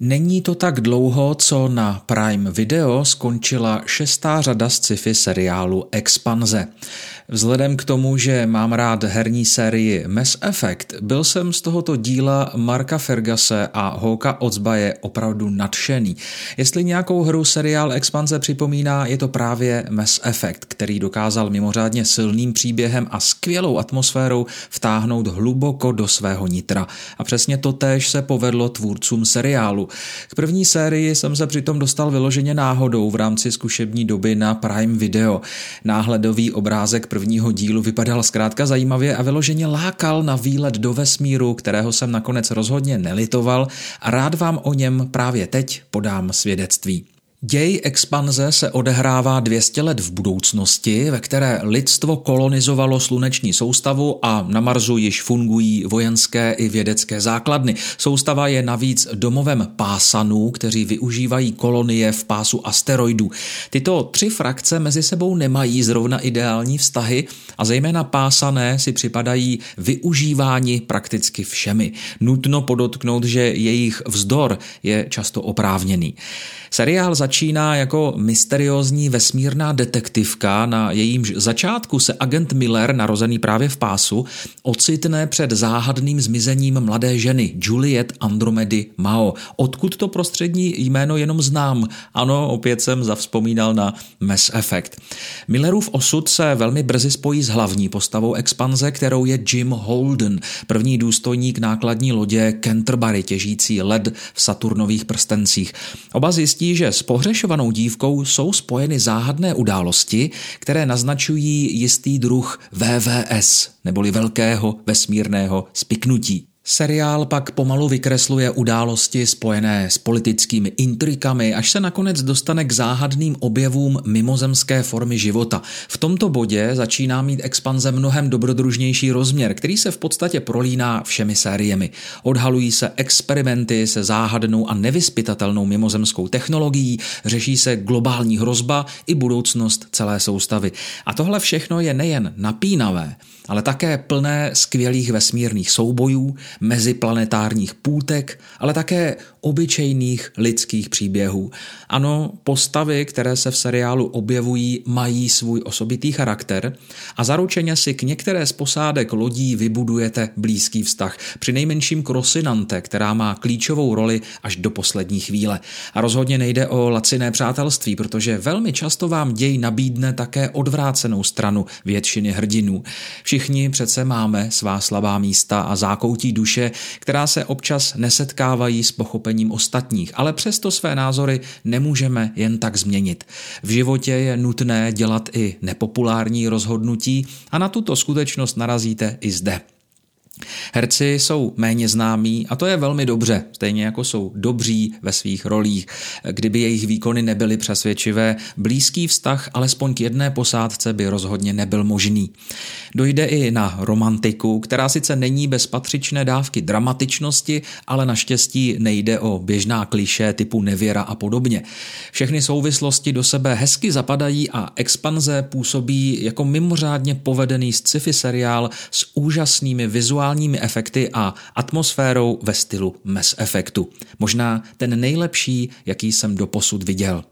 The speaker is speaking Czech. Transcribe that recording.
Není to tak dlouho, co na Prime Video skončila šestá řada sci-fi seriálu Expanze. Vzhledem k tomu, že mám rád herní sérii Mass Effect, byl jsem z tohoto díla Marka Fergase a Hoka Ocbaje opravdu nadšený. Jestli nějakou hru seriál Expanze připomíná, je to právě Mass Effect, který dokázal mimořádně silným příběhem a skvělou atmosférou vtáhnout hluboko do svého nitra. A přesně to též se povedlo tvůrcům seriálu. K první sérii jsem se přitom dostal vyloženě náhodou v rámci zkušební doby na Prime Video. Náhledový obrázek prvního dílu vypadal zkrátka zajímavě a vyloženě lákal na výlet do vesmíru, kterého jsem nakonec rozhodně nelitoval a rád vám o něm právě teď podám svědectví. Děj expanze se odehrává 200 let v budoucnosti, ve které lidstvo kolonizovalo sluneční soustavu a na Marsu již fungují vojenské i vědecké základny. Soustava je navíc domovem pásanů, kteří využívají kolonie v pásu asteroidů. Tyto tři frakce mezi sebou nemají zrovna ideální vztahy a zejména pásané si připadají využívání prakticky všemi. Nutno podotknout, že jejich vzdor je často oprávněný. Seriál začíná jako mysteriózní vesmírná detektivka, na jejímž začátku se agent Miller, narozený právě v pásu, ocitne před záhadným zmizením mladé ženy Juliet Andromedy Mao. Odkud to prostřední jméno jenom znám? Ano, opět jsem zavzpomínal na Mass Effect. Millerův osud se velmi brzy spojí s hlavní postavou expanze, kterou je Jim Holden, první důstojník nákladní lodě Canterbury těžící led v Saturnových prstencích. Oba zjistí, že s pohřešovanou dívkou jsou spojeny záhadné události, které naznačují jistý druh VVS, neboli velkého vesmírného spiknutí. Seriál pak pomalu vykresluje události spojené s politickými intrikami, až se nakonec dostane k záhadným objevům mimozemské formy života. V tomto bodě začíná mít expanze mnohem dobrodružnější rozměr, který se v podstatě prolíná všemi sériemi. Odhalují se experimenty se záhadnou a nevyspytatelnou mimozemskou technologií, řeší se globální hrozba i budoucnost celé soustavy. A tohle všechno je nejen napínavé, ale také plné skvělých vesmírných soubojů, meziplanetárních půtek, ale také obyčejných lidských příběhů. Ano, postavy, které se v seriálu objevují, mají svůj osobitý charakter a zaručeně si k některé z posádek lodí vybudujete blízký vztah. Při nejmenším k Rosinante, která má klíčovou roli až do poslední chvíle. A rozhodně nejde o laciné přátelství, protože velmi často vám děj nabídne také odvrácenou stranu většiny hrdinů. Všichni přece máme svá slabá místa a zákoutí duše, která se občas nesetkávají s pochopením ostatních, ale přesto své názory nemůžeme jen tak změnit. V životě je nutné dělat i nepopulární rozhodnutí a na tuto skutečnost narazíte i zde. Herci jsou méně známí a to je velmi dobře, stejně jako jsou dobří ve svých rolích. Kdyby jejich výkony nebyly přesvědčivé, blízký vztah alespoň k jedné posádce by rozhodně nebyl možný. Dojde i na romantiku, která sice není bez patřičné dávky dramatičnosti, ale naštěstí nejde o běžná kliše typu nevěra a podobně. Všechny souvislosti do sebe hezky zapadají a expanze působí jako mimořádně povedený sci-fi seriál s úžasnými vizuálními vizuálními efekty a atmosférou ve stylu Mass Effectu. Možná ten nejlepší, jaký jsem doposud viděl.